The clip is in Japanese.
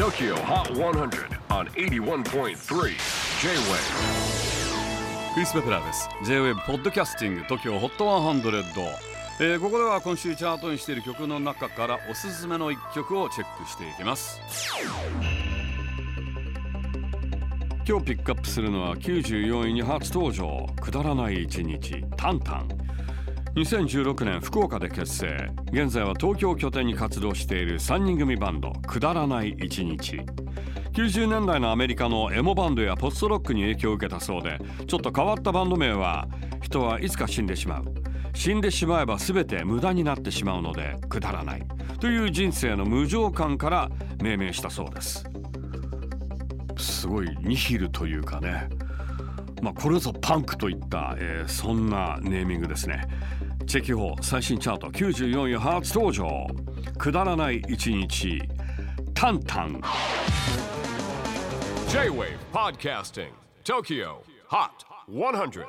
TOKYO HOT 100 on 81.3 J-WAVE クリス・ベプラーです。J-WAVE ポッドキャスティング TOKYO HOT 100、えーここでは今週チャートにしている曲の中からおすすめの一曲をチェックしていきます。今日ピックアップするのは94位に初登場。くだらない一日。タンタン。2016年福岡で結成。現在は東京拠点に活動している3人組バンドくだらない一日。90年代のアメリカのエモバンドやポストロックに影響を受けたそうでちょっと変わったバンド名は人はいつか死んでしまう。死んでしまえば全て無駄になってしまうのでくだらない。という人生の無常感から命名したそうです。すごいニヒルというかね。まあこれぞパンクといった、えーそんなネーミングですね。チェキホー最新チャート。94位初登場。くだらない一日。タンタン。J-WAVE PODCASTING TOKYO HOT 100